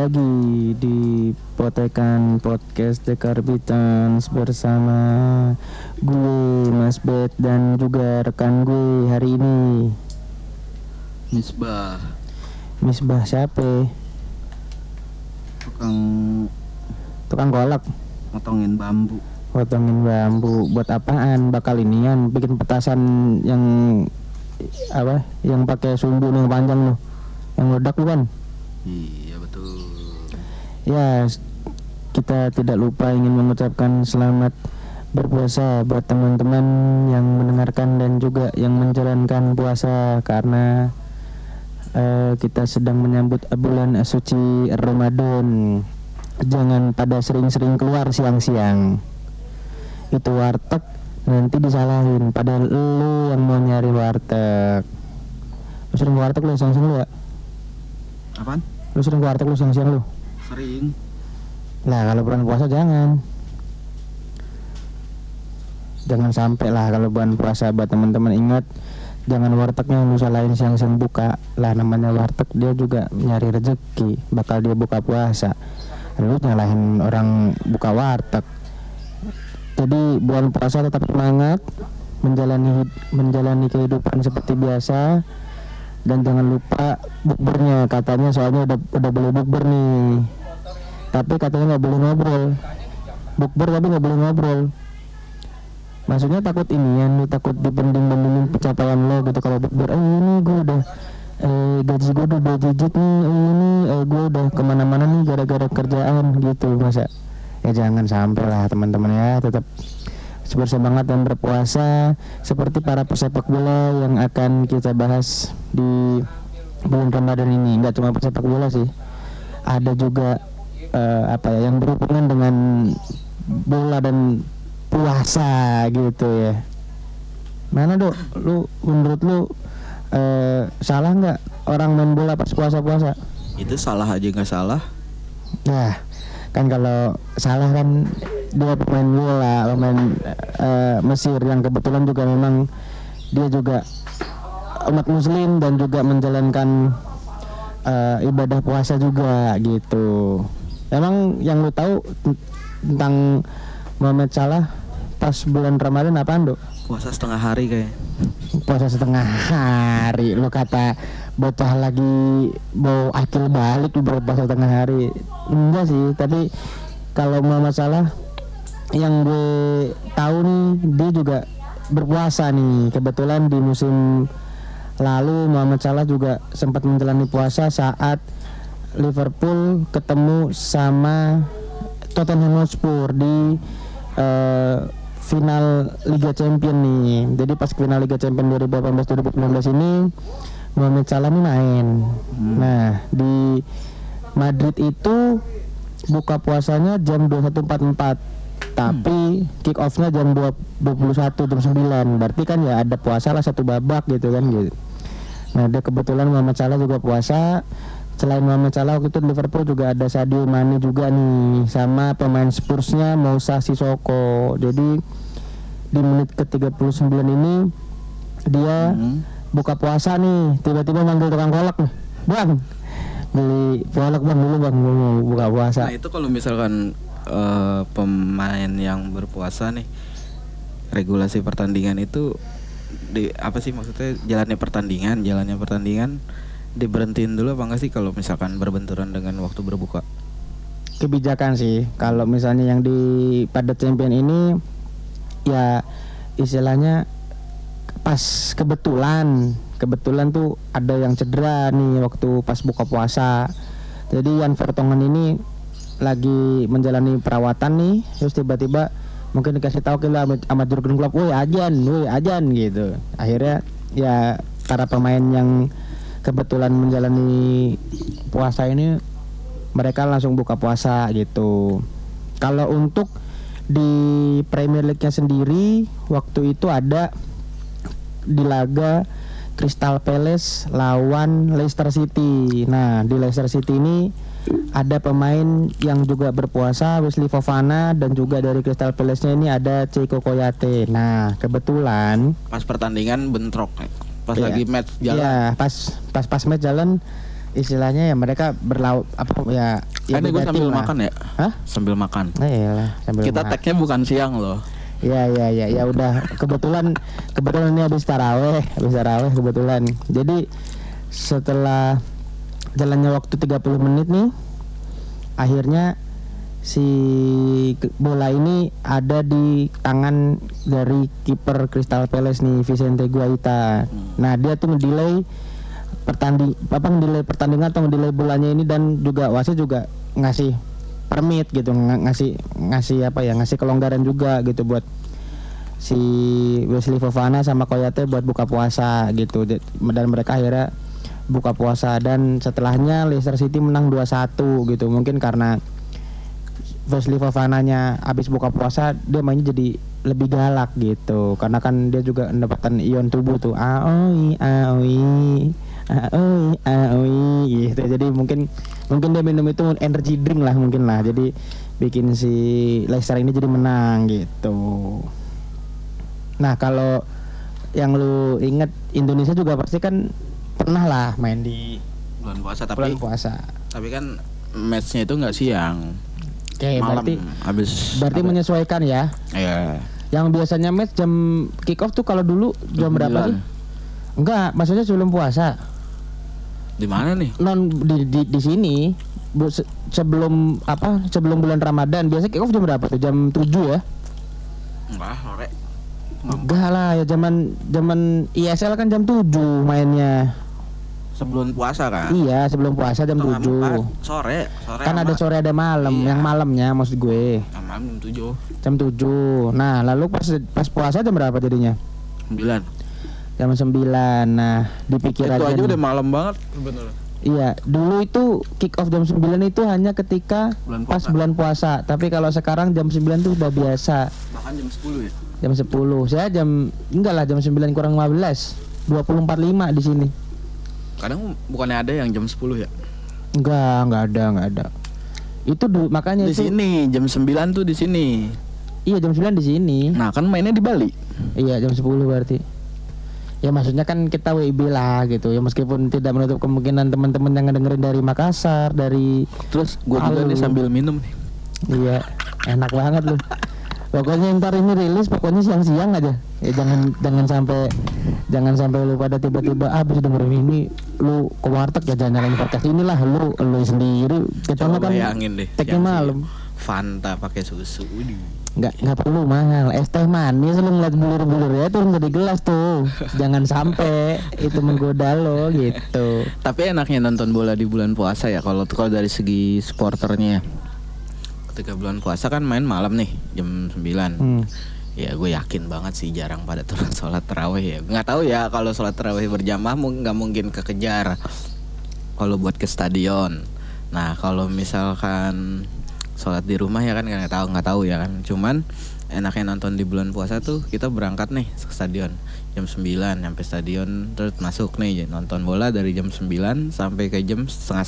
Lagi di Potekan Podcast The Carbitans bersama gue Mas Bet dan juga rekan gue hari ini Misbah Misbah siapa? tukang Tukang kolak motongin bambu potongin bambu buat apaan? Bakal inian bikin petasan yang apa? Yang pakai sumbu yang panjang loh. Yang ledak bukan? iya betul Ya, kita tidak lupa ingin mengucapkan selamat berpuasa buat teman-teman yang mendengarkan dan juga yang menjalankan puasa karena eh, kita sedang menyambut bulan suci Ramadan. Jangan pada sering-sering keluar siang-siang. Itu warteg nanti disalahin padahal lu yang mau nyari warteg. Lu sering warteg lu siang-siang lu ya? apaan Lu sering warteg lu siang-siang lu? Sering. Nah kalau bulan puasa jangan. Jangan sampai lah kalau bulan puasa buat teman-teman ingat Jangan wartegnya lu salahin siang-siang buka. Lah namanya warteg dia juga nyari rezeki Bakal dia buka puasa. Lu nyalahin orang buka warteg. Jadi bulan puasa tetap semangat Menjalani menjalani kehidupan seperti biasa dan jangan lupa bukbernya. Katanya soalnya udah udah boleh bukber nih tapi katanya nggak boleh ngobrol. Bukber tapi nggak boleh ngobrol. Maksudnya takut inian lu takut dibanding bandingin pencapaian lo gitu. Kalau bukber eh ini gue udah eh, gaji gue udah dua digit nih eh, ini eh, gue udah ke mana-mana nih gara-gara kerjaan gitu masa. Ya jangan sampai lah teman-teman ya. Tetap bersemangat dan berpuasa seperti para pesepak bola yang akan kita bahas di bulan Ramadan ini. Nggak cuma pesepak bola sih. Ada juga eh, apa ya yang berhubungan dengan bola dan puasa gitu ya. Mana dok? Lu menurut lu eh, salah nggak orang main bola pas puasa puasa itu salah aja nggak salah. Nah, kan kalau salah kan dia pemain bola, pemain eh, Mesir yang kebetulan juga memang dia juga umat muslim dan juga menjalankan eh, ibadah puasa juga gitu. Emang yang lu tahu tentang Muhammad Salah pas bulan Ramadan apaan, Dok? puasa setengah hari kayak puasa setengah hari. Lu kata bocah lagi mau akil balik lu berpuasa setengah hari. Enggak sih tapi kalau mau masalah yang gue tahu nih dia juga berpuasa nih. Kebetulan di musim lalu Muhammad Salah juga sempat menjalani puasa saat Liverpool ketemu sama Tottenham Hotspur di eh, final Liga Champion nih. Jadi pas final Liga Champion 2018-2019 ini Mohamed Salah nih main. Nah, di Madrid itu buka puasanya jam 21.44 tapi kick offnya jam 2 21 jam 9 berarti kan ya ada puasa lah satu babak gitu kan gitu. Nah dia kebetulan Muhammad Salah juga puasa selain Muhammad Salah waktu itu Liverpool juga ada Sadio Mane juga nih sama pemain Spursnya Moussa Sissoko. Jadi di menit ke 39 ini dia Hmm. buka puasa nih tiba-tiba manggil tukang kolak nih. Bang beli kolak bang dulu bang mau buka puasa. Nah itu kalau misalkan eh, pemain yang berpuasa nih regulasi pertandingan itu di apa sih maksudnya jalannya pertandingan jalannya pertandingan diberhentiin dulu apa enggak sih kalau misalkan berbenturan dengan waktu berbuka? Kebijakan sih. Kalau misalnya yang di pada champion ini ya istilahnya pas kebetulan kebetulan tuh ada yang cedera nih waktu pas buka puasa. Jadi Jan Vertonghen ini lagi menjalani perawatan nih terus tiba-tiba mungkin dikasih tahu lah sama- sama Jurgen Klopp woi ajan woi ajan gitu. Akhirnya ya para pemain yang kebetulan menjalani puasa ini mereka langsung buka puasa gitu. Kalau untuk di Premier League-nya sendiri waktu itu ada di laga Crystal Palace lawan Leicester City. Nah, di Leicester City ini ada pemain yang juga berpuasa Wesley Fofana dan juga dari Crystal Palace-nya ini ada Ceko Koyate. Nah, kebetulan pas pertandingan bentrok pas Iya. lagi match jalan Iya, pas pas pas match jalan istilahnya ya mereka berlaut apa ya ya kan gue sambil lah. makan ya Hah? sambil makan Nah, iyalah, sambil kita makan. tagnya bukan siang loh Ya ya ya ya udah kebetulan kebetulan ini habis taraweh habis taraweh kebetulan jadi setelah jalannya waktu 30 menit nih akhirnya si bola ini ada di tangan dari kiper Crystal Palace nih Vicente Guaita. Nah dia tuh ngedelay pertanding apa ngedelay pertandingan atau ngedelay bolanya ini dan juga wasit juga ngasih permit gitu ng- ngasih ngasih apa ya ngasih kelonggaran juga gitu buat si Wesley Fofana sama Koyate buat buka puasa gitu. Dan mereka akhirnya buka puasa dan setelahnya Leicester City menang 2-1 gitu. Mungkin karena Wesley Fofananya habis buka puasa dia mainnya jadi lebih galak gitu. Karena kan dia juga mendapatkan ion tubuh tuh. Aoi aoi aoi aoi gitu. Jadi mungkin mungkin dia minum itu energy drink lah mungkin lah. Jadi bikin si Leicester ini jadi menang gitu. Nah kalau yang lu inget Indonesia juga pasti kan pernah lah main di bulan puasa tapi bulan puasa. tapi kan matchnya itu nggak siang oke malam berarti habis berarti menyesuaikan ya ya Yang biasanya match jam kick off tuh kalau dulu jam berapa sih? Enggak, maksudnya sebelum puasa. di mana nih Non di di, di sini bu- se- sebelum apa? Sebelum bulan Ramadan biasa kick off jam berapa tuh? Jam 7 ya? enggak sore Enggak lah, ya zaman zaman ISL kan jam 7 mainnya. Sebelum puasa kan Iya, sebelum puasa jam Setengah 7. empat, sore sore Kan ada sore ada malam, Iya. yang malamnya maksud gue. sama malam jam tujuh Jam 7. Nah, lalu pas pas puasa jam berapa jadinya? sembilan Jam 9. Nah, dipikir itu aja udah malam banget sebenarnya Iya, dulu itu kick off jam 9 itu hanya ketika Bulan pas bulan puasa. Tapi kalau sekarang jam 9 tuh udah biasa. bahkan jam 10 ya Jam 10. Saya jam enggak lah jam 9 kurang 15. 24.5 di sini. Kadang bukannya ada yang jam 10 ya Enggak, enggak ada, enggak ada. Itu du- makanya di itu sini jam 9 tuh di sini Iya, jam 9 di sini. nah kan mainnya di Bali Iya, jam 10 berarti. Ya maksudnya kan kita WIB lah gitu ya meskipun tidak menutup kemungkinan teman-teman yang dengerin dari Makassar, dari terus gua juga nih sambil minum nih Iya, enak banget lu. Pokoknya ntar ini rilis pokoknya siang-siang aja. Ya jangan jangan sampai jangan sampai lu pada tiba-tiba ah, habis dengerin ini lu ke warteg ya jangan nyalain podcast inilah lu lu sendiri. Kita coba kan bayangin deh siang-siang. malam. Fanta pakai susu. Nggak nggak perlu mahal. Es teh manis lu ngeliat bulur-bulur ya turun dari gelas tuh. jangan sampai itu menggoda lo gitu. Tapi enaknya nonton bola di bulan puasa ya kalau kalau dari segi supporternya. Ketika bulan puasa kan main malam nih jam 9 Hmm. Ya gue yakin banget sih jarang pada turun sholat terawih ya. Nggak tahu ya kalau sholat terawih berjamaah nggak mungkin kekejar Kalau buat ke stadion. Nah kalau misalkan sholat di rumah ya kan nggak tahu nggak tahu ya kan. Cuman enaknya nonton di bulan puasa tuh kita berangkat nih ke stadion jam 9 sampai stadion terus masuk nih nonton bola dari jam 9 sampai ke jam setengah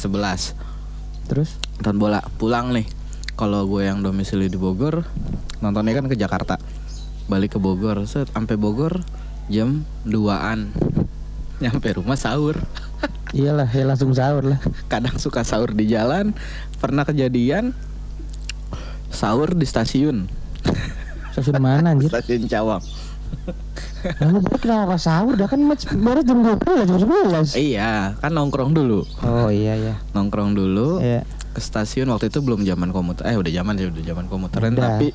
11 Terus? Nonton bola pulang nih kalau gue yang domisili di Bogor nontonnya kan ke Jakarta. Balik ke Bogor set sampai Bogor jam 2an nyampe rumah sahur. Iyalah ya langsung sahur lah. kadang suka sahur di jalan. Pernah kejadian sahur di stasiun. Stasiun mana anjir? stasiun Cawang. Lalu baru kenapa sahur? Dah kan baru jam 12 jam 11 iya kan nongkrong dulu. Oh iya iya. Nongkrong dulu. Iya ke stasiun waktu itu belum zaman komuter. Eh udah zaman sih udah zaman komuteran. Udah. tapi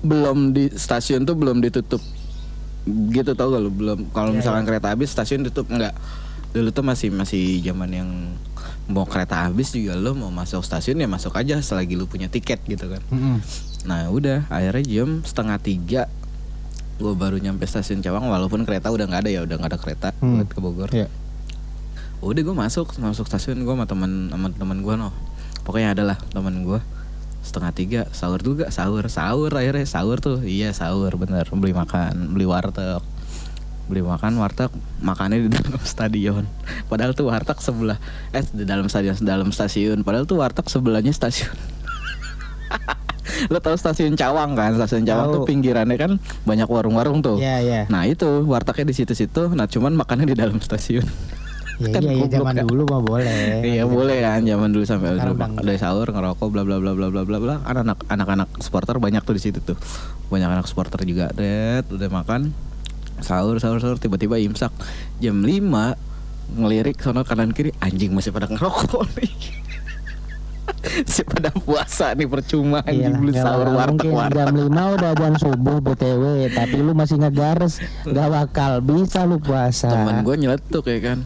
belum di stasiun tuh belum ditutup. Gitu tau gak lu? Belum. Kalau Iya, misalkan kereta habis stasiun tutup enggak dulu tuh masih masih zaman yang mau kereta habis juga lo mau masuk stasiun ya masuk aja selagi lu punya tiket gitu kan. Mm-mm. nah udah. Akhirnya jam setengah tiga gue baru nyampe stasiun Cawang walaupun kereta udah nggak ada ya udah nggak ada kereta Hmm. buat ke Bogor. Iya. Udah gue masuk masuk stasiun gue sama teman sama teman gue no pokoknya adalah teman gue setengah tiga sahur juga sahur sahur akhirnya sahur tuh. Iya sahur bener. Beli makan beli warteg. Beli makan warteg makannya di dalam stadion. Padahal tuh warteg sebelah eh di dalam stadion dalam stasiun. Padahal tuh warteg sebelahnya stasiun. Lo tau stasiun Cawang kan? Stasiun Cawang Tahu. tuh pinggirannya kan banyak warung-warung tuh. Iya iya. Nah itu wartegnya di situ-situ. Nah cuman makannya di dalam stasiun. Ya, Kan iya, iya zaman ya. dulu mah boleh. Iya boleh kan zaman dulu sampai dari sahur ngerokok bla bla bla bla bla bla bla. Kan anak anak-anak supporter banyak tuh di situ tuh. Banyak anak supporter juga. Det udah makan sahur sahur sahur tiba-tiba imsak. Jam 5 ngelirik sono kanan kiri anjing masih pada ngerokok nih. Si pada puasa nih percuma anjing Iyalah, beli nggak- sahur warteg warteg jam 5 udah jam subuh BTW Tapi lu masih ngegares Gak bakal bisa lu puasa. Temen gue nyeletuk ya kan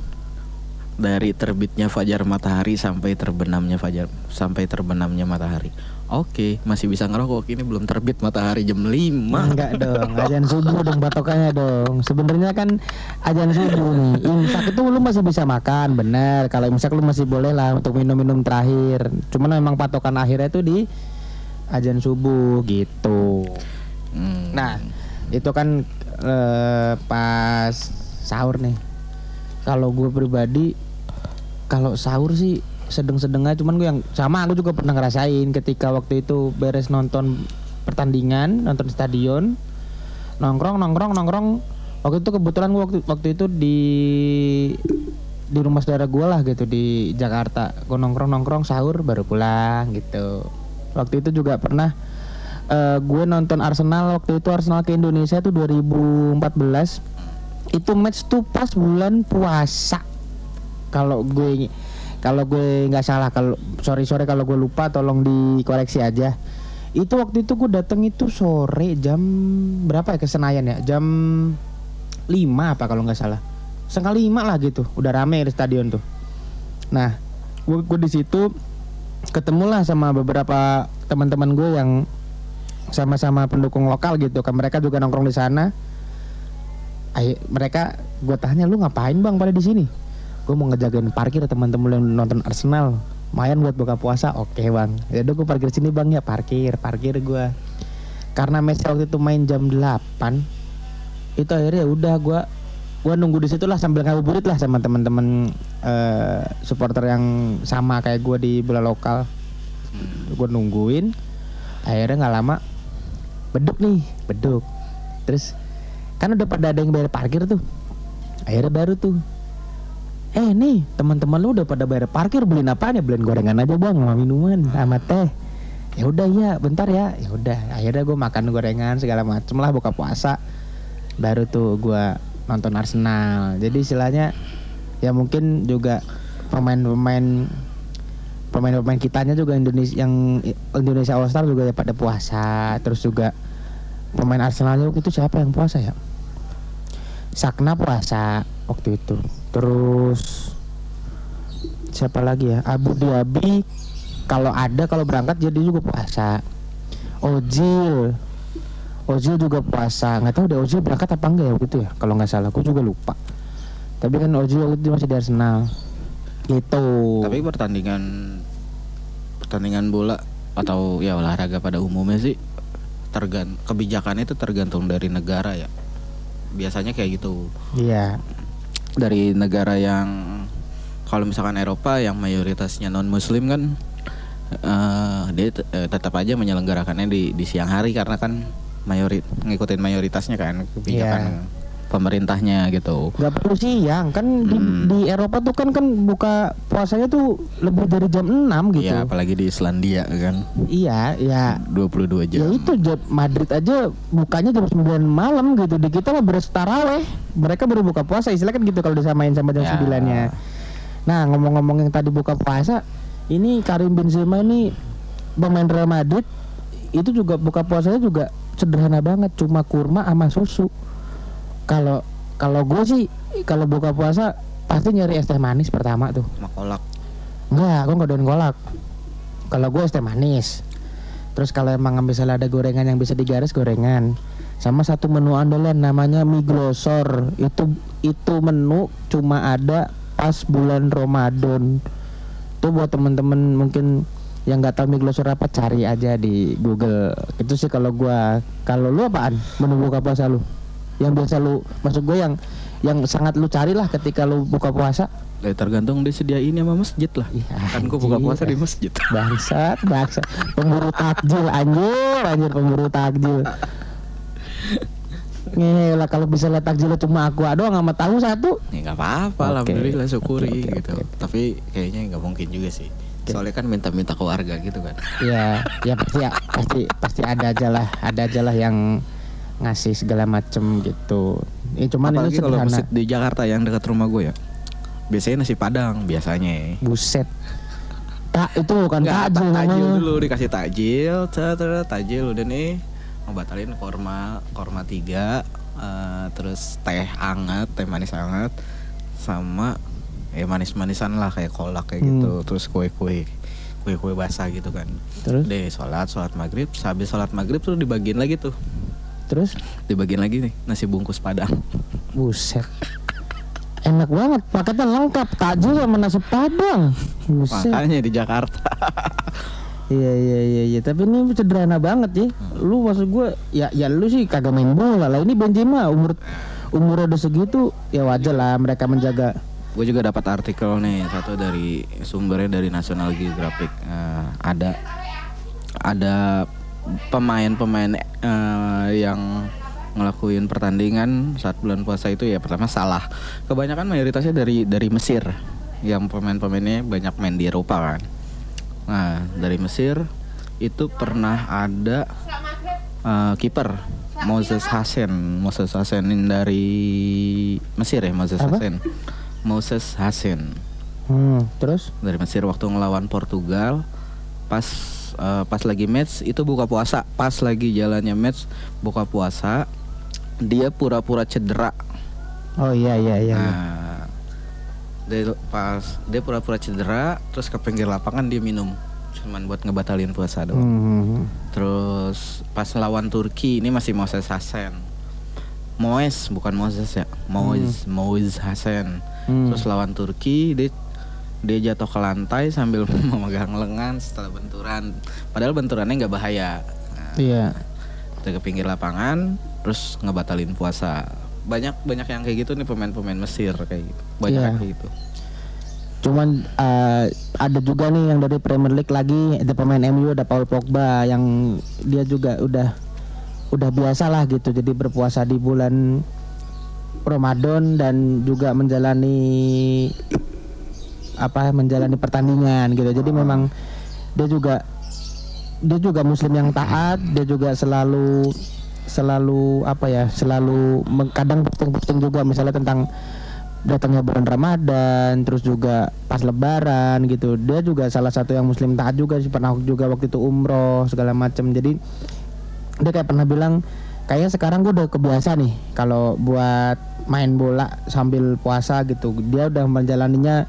dari terbitnya fajar matahari sampai terbenamnya fajar sampai terbenamnya matahari oke masih bisa ngerokok ini belum terbit matahari jam 5 Enggak dong, ajan subuh dong patokannya dong. Sebenarnya kan ajan subuh nih. Imsak itu lu masih bisa makan, bener. Kalau imsak lu masih boleh lah untuk minum-minum terakhir. Cuman memang patokan akhirnya itu di ajan subuh gitu. Hmm. Nah, itu kan eh, pas sahur nih. Kalau gue pribadi, kalau sahur sih sedeng-sedeng aja. Cuman gue yang sama, aku juga pernah ngerasain ketika waktu itu beres nonton pertandingan, nonton stadion, nongkrong, nongkrong, nongkrong. Waktu itu kebetulan gue waktu waktu itu di di rumah saudara gue lah gitu di Jakarta. Gue nongkrong, nongkrong, sahur, baru pulang gitu. Waktu itu juga pernah eh, gue nonton Arsenal waktu itu Arsenal ke Indonesia tuh 2014 itu match tuh pas bulan puasa kalau gue kalau gue nggak salah kalau sorry sorry kalau gue lupa tolong dikoreksi aja. Itu waktu itu gue datang itu sore jam berapa ya ke Senayan ya? Jam 5 apa kalau nggak salah. Setengah lima lah gitu udah rame di stadion tuh. Nah gue gue di situ ketemulah sama beberapa teman-teman gue yang sama-sama pendukung lokal gitu kan mereka juga nongkrong di sana. Ayo, mereka gue tanya lu ngapain bang pada di sini gue mau ngejagain parkir teman-teman yang nonton Arsenal. Lumayan buat buka puasa. Oke bang. Ya gue parkir sini bang. Ya parkir parkir gue karena match waktu itu main jam 8 itu akhirnya ya udah gue gue nunggu di situ lah sambil ngabuburit lah sama teman-teman eh, supporter yang sama kayak gue di bola lokal. Gue nungguin akhirnya nggak lama beduk nih beduk. Terus kan udah pada ada yang bayar parkir tuh. Akhirnya baru tuh eh nih teman-teman lu udah pada bayar parkir beliin apa ya? Beliin gorengan aja bang. Sama minuman sama teh. Ya udah ya bentar ya. Ya udah. Akhirnya gue makan gorengan segala macem lah buka puasa. Baru tuh gue nonton Arsenal. Jadi istilahnya ya mungkin juga pemain-pemain pemain-pemain kitanya juga Indonesia yang Indonesia All Star juga ya pada puasa. Terus juga pemain waktu itu siapa yang puasa ya? Sakna puasa waktu itu terus siapa lagi ya? Abu Dhabi kalau ada kalau berangkat jadi juga puasa. Ozil. Ozil juga puasa. Nggak tahu deh Ozil berangkat apa enggak ya waktu itu ya? Kalau nggak salah aku juga lupa. Tapi kan waktu itu masih di Arsenal. Gitu Tapi pertandingan pertandingan bola atau ya olahraga pada umumnya sih tergan kebijakannya itu tergantung dari negara ya. Biasanya kayak gitu. iya Dari negara yang kalau misalkan Eropa yang mayoritasnya non muslim kan eh, dia eh, tetap aja menyelenggarakannya di di siang hari karena kan mayorit ngikutin mayoritasnya kan kebijakan pemerintahnya gitu. nggak perlu siang kan di, Hmm. di Eropa tuh kan kan buka puasanya tuh lebih dari jam 6 gitu Ya apalagi di Islandia kan iya ya 22 jam. Ya itu jam Madrid aja bukanya jam 9 malam gitu. Di kita mah beres taraweh. Mereka baru buka puasa istilah kan gitu kalau disamain sama jam Ya. 9-nya. Nah, ngomong-ngomong yang tadi buka puasa, ini Karim Benzema ini pemain Real Madrid itu juga buka puasanya juga sederhana banget, cuma kurma sama susu. Kalau kalau gue sih kalau buka puasa pasti nyari es teh manis pertama tuh. sama kolak. Enggak, gue nggak doain kolak. Kalau gue es teh manis. Terus kalau emang misalnya ada gorengan yang bisa digaris gorengan. Sama satu menu andalan namanya mie glosor. Itu itu menu cuma ada pas bulan Ramadan. Tuh buat temen-temen mungkin yang nggak tahu mie glosor apa cari aja di Google. Itu sih kalau gua. Kalau lu apaan? Menu buka puasa lu? Yang biasa lu maksud gue yang yang sangat lu carilah ketika lu buka puasa. Ya tergantung disediain sama masjid lah. Iya, kan gua buka puasa di masjid. Bangsat, bangsat. Pemburu takjil anjir, anjir pemburu takjil. Ngelah kalau bisa lihat takjil cuma aku doang sama tahu satu. Ya nggak apa-apa, Oke. alhamdulillah syukuri Oke, oke, gitu. oke. Tapi kayaknya nggak mungkin juga sih. Soalnya kan minta-minta ke warga gitu kan. Ya, ya pasti pasti pasti ada aja lah, ada aja lah yang ngasih segala macem gitu. Ya cuman Apalagi ini kalau masjid di Jakarta yang dekat rumah gue ya. Biasanya nasi padang biasanya. Buset. Tak itu bukan Nggak, takjil tak- takjil dulu dikasih takjil, cet, takjil udah nih ngebatalin korma korma tiga, eh, terus teh hangat, teh manis hangat, sama ya manis-manisan lah kayak kolak kayak Hmm. gitu, terus kue-kue kue-kue basah gitu kan. Terus Deh sholat sholat maghrib, habis sholat maghrib tuh dibagiin lagi tuh, terus dibagiin lagi nih nasi bungkus padang. buset. Enak banget, paketnya lengkap takjil sama nasi padang. Buset. Makanya di Jakarta. Iya iya iya iya, tapi ini sederhana banget ya. Lu maksud gue ya ya lu sih kagak main bola lah. Ini Benzema umur umur udah segitu ya wajar lah mereka menjaga Gue juga dapat artikel nih satu dari sumbernya dari National Geographic. Eh, ada ada pemain-pemain eh, yang ngelakuin pertandingan saat bulan puasa itu ya pertama salah. Kebanyakan mayoritasnya dari dari Mesir yang pemain-pemainnya banyak main di Eropa kan. Nah dari Mesir itu pernah ada eh, kiper Moses Hasen Moses Hasen ini dari Mesir ya Moses Apa? Hasen Moses Hasen Hmm, terus dari Mesir waktu ngelawan Portugal pas eh, pas lagi match itu buka puasa pas lagi jalannya match buka puasa dia pura-pura cedera oh iya iya iya. iya. nah dia pas dia pura-pura cedera terus ke pinggir lapangan dia minum cuman buat ngebatalin puasa doang Hmm. Terus pas lawan Turki ini masih Moses Hasan. Moes bukan Moses ya. Moes Moes Hasan. Hmm. Terus lawan Turki dia dia jatuh ke lantai sambil memegang lengan setelah benturan. Padahal benturannya nggak bahaya. Nah, Iya. dia ke pinggir lapangan terus ngebatalin puasa. Banyak banyak yang kayak gitu nih pemain-pemain Mesir kayak gitu. Banyak Iya. kayak gitu. Cuman eh, ada juga nih yang dari Premier League lagi ada pemain MU ada Paul Pogba yang dia juga udah udah biasa lah gitu jadi berpuasa di bulan Ramadan dan juga menjalani apa menjalani pertandingan gitu. Jadi memang dia juga dia juga muslim yang taat, dia juga selalu selalu apa ya, selalu kadang posting-posting juga misalnya tentang datangnya bulan Ramadan, terus juga pas Lebaran gitu. Dia juga salah satu yang Muslim taat juga sih pernah juga waktu itu umroh segala macam. Jadi dia kayak pernah bilang kayaknya sekarang gue udah kebiasa nih kalau buat main bola sambil puasa gitu. Dia udah menjalaninya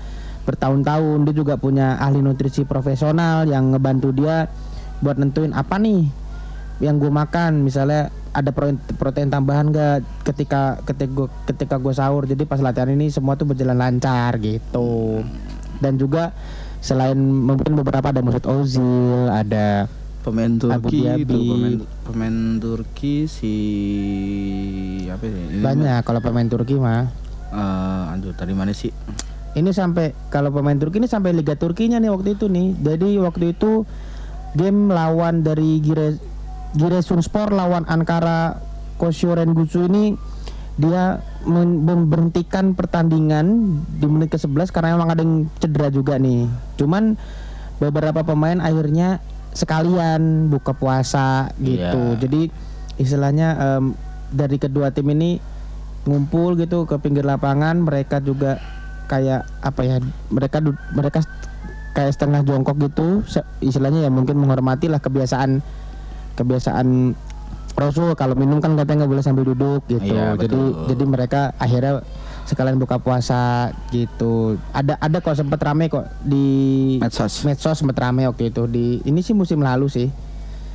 bertahun-tahun. Dia juga punya ahli nutrisi profesional yang ngebantu dia buat nentuin apa nih yang gue makan misalnya ada protein, tambahan gak ketika ketika gue ketika gue sahur jadi pas latihan ini semua tuh berjalan lancar gitu dan juga selain mungkin beberapa ada Mesut Ozil ada Pemain Abu Turki itu pemain pemain Turki si apa? Ini banyak kalau pemain Turki mah Eh, aduh tadi mana sih? Ini sampai kalau pemain Turki ini sampai Liga Turkinya nih waktu itu nih jadi waktu itu game lawan dari Gire Giresunspor lawan Ankara Koşyorengücü ini dia memberhentikan pertandingan di menit ke-11 karena memang ada yang cedera juga nih. Cuman beberapa pemain akhirnya sekalian buka puasa gitu. Iya. Jadi istilahnya em, dari kedua tim ini ngumpul gitu ke pinggir lapangan, mereka juga kayak apa ya? Mereka mereka kayak setengah jongkok gitu, istilahnya ya mungkin menghormati lah kebiasaan kebiasaan Rasul kalau minum kan katanya nggak boleh sambil duduk gitu. Iya, jadi betul. jadi mereka akhirnya sekalian buka puasa gitu. Ada ada kok sempet rame kok di Medsos. medsos sempet rame waktu itu di ini sih musim lalu sih.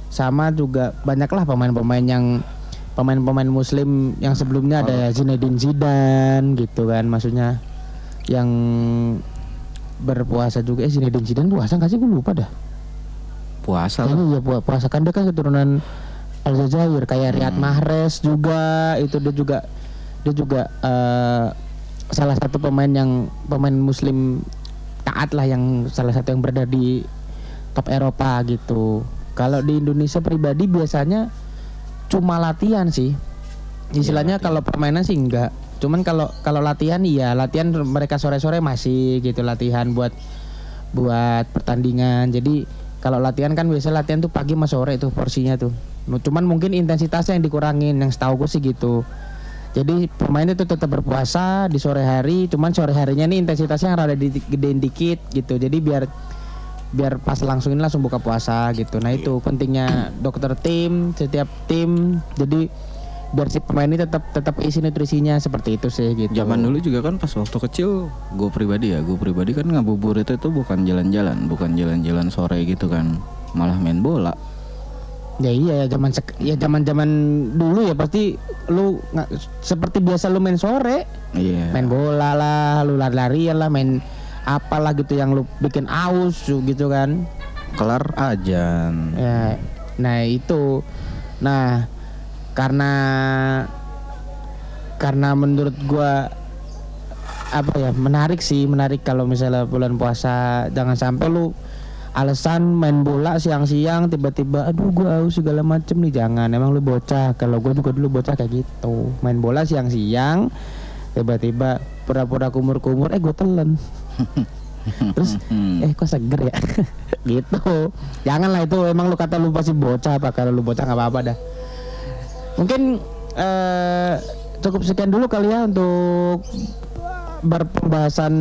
Sama juga banyaklah pemain-pemain yang pemain-pemain muslim yang sebelumnya ada Zinedine Zidane gitu kan maksudnya yang berpuasa juga eh Zinedine Zidane puasa nggak sih gue lupa dah Puasa. Kayaknya ya pu- puasa kan dia kan keturunan Aljazair kayak Riyad Mahrez juga itu dia juga dia juga eh, salah satu pemain yang pemain muslim taat lah yang salah satu yang berada di top Eropa gitu. Kalau di Indonesia pribadi biasanya cuma latihan sih. Istilahnya latihan. kalau permainan sih enggak. Cuman kalau kalau latihan iya, latihan mereka sore-sore masih gitu latihan buat buat pertandingan. Jadi kalau latihan kan biasa latihan tuh pagi sama sore tuh porsinya tuh. Cuman mungkin intensitasnya yang dikurangin yang setahu gue sih gitu. Jadi pemain itu tetap berpuasa di sore hari, cuman sore harinya nih intensitasnya yang rada di- gedein dikit gitu. Jadi biar biar pas langsung ini langsung buka puasa gitu. Nah itu pentingnya dokter tim, setiap tim. Jadi biar si pemain ini tetap tetap isi nutrisinya seperti itu sih gitu. Zaman dulu juga kan pas waktu kecil gue pribadi ya, gue pribadi kan ngabuburit itu bukan jalan-jalan, bukan jalan-jalan sore gitu kan, malah main bola. Ya iya ya zaman ya zaman zaman dulu ya pasti lu nggak seperti biasa lu main sore, Iya. main bola lah, lu lari-larian lah, main apalah gitu yang lu bikin aus gitu kan. Kelar ajan. Ya, nah itu, nah karena karena menurut gua apa ya menarik sih menarik kalau misalnya bulan puasa jangan sampai lu alasan main bola siang-siang tiba-tiba aduh gua haus segala macem nih. Jangan emang lu bocah. Kalau gua juga dulu bocah kayak gitu. Main bola siang-siang tiba-tiba pura-pura kumur-kumur eh gua telan. Terus eh kok seger ya? Gitu. Janganlah itu emang lu kata lu pasti bocah apa kalau lu bocah nggak apa-apa dah mungkin eh cukup sekian dulu kali ya untuk berpembahasan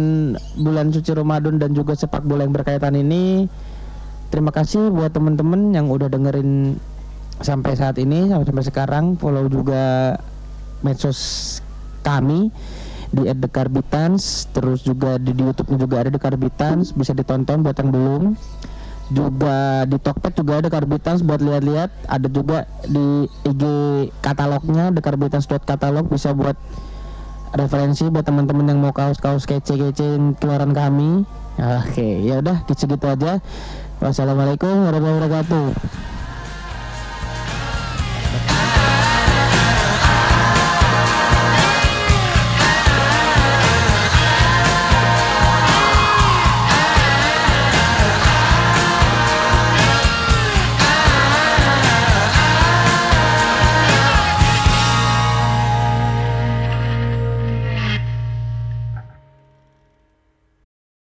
bulan suci Ramadan dan juga sepak bola yang berkaitan ini. Terima kasih buat temen-temen yang udah dengerin sampai saat ini sampai sampai sekarang. Follow juga medsos kami di @dekarbitans terus juga di, di YouTube juga ada dekarbitans bisa ditonton buat yang belum juga di Tokped juga ada Dekarbitans buat lihat-lihat. Ada juga di IG katalognya dekarbitans.katalog bisa buat referensi buat teman-teman yang mau kaos-kaos kece-kece keluaran kami. Oke ya udah segitu aja. Wassalamualaikum warahmatullahi wabarakatuh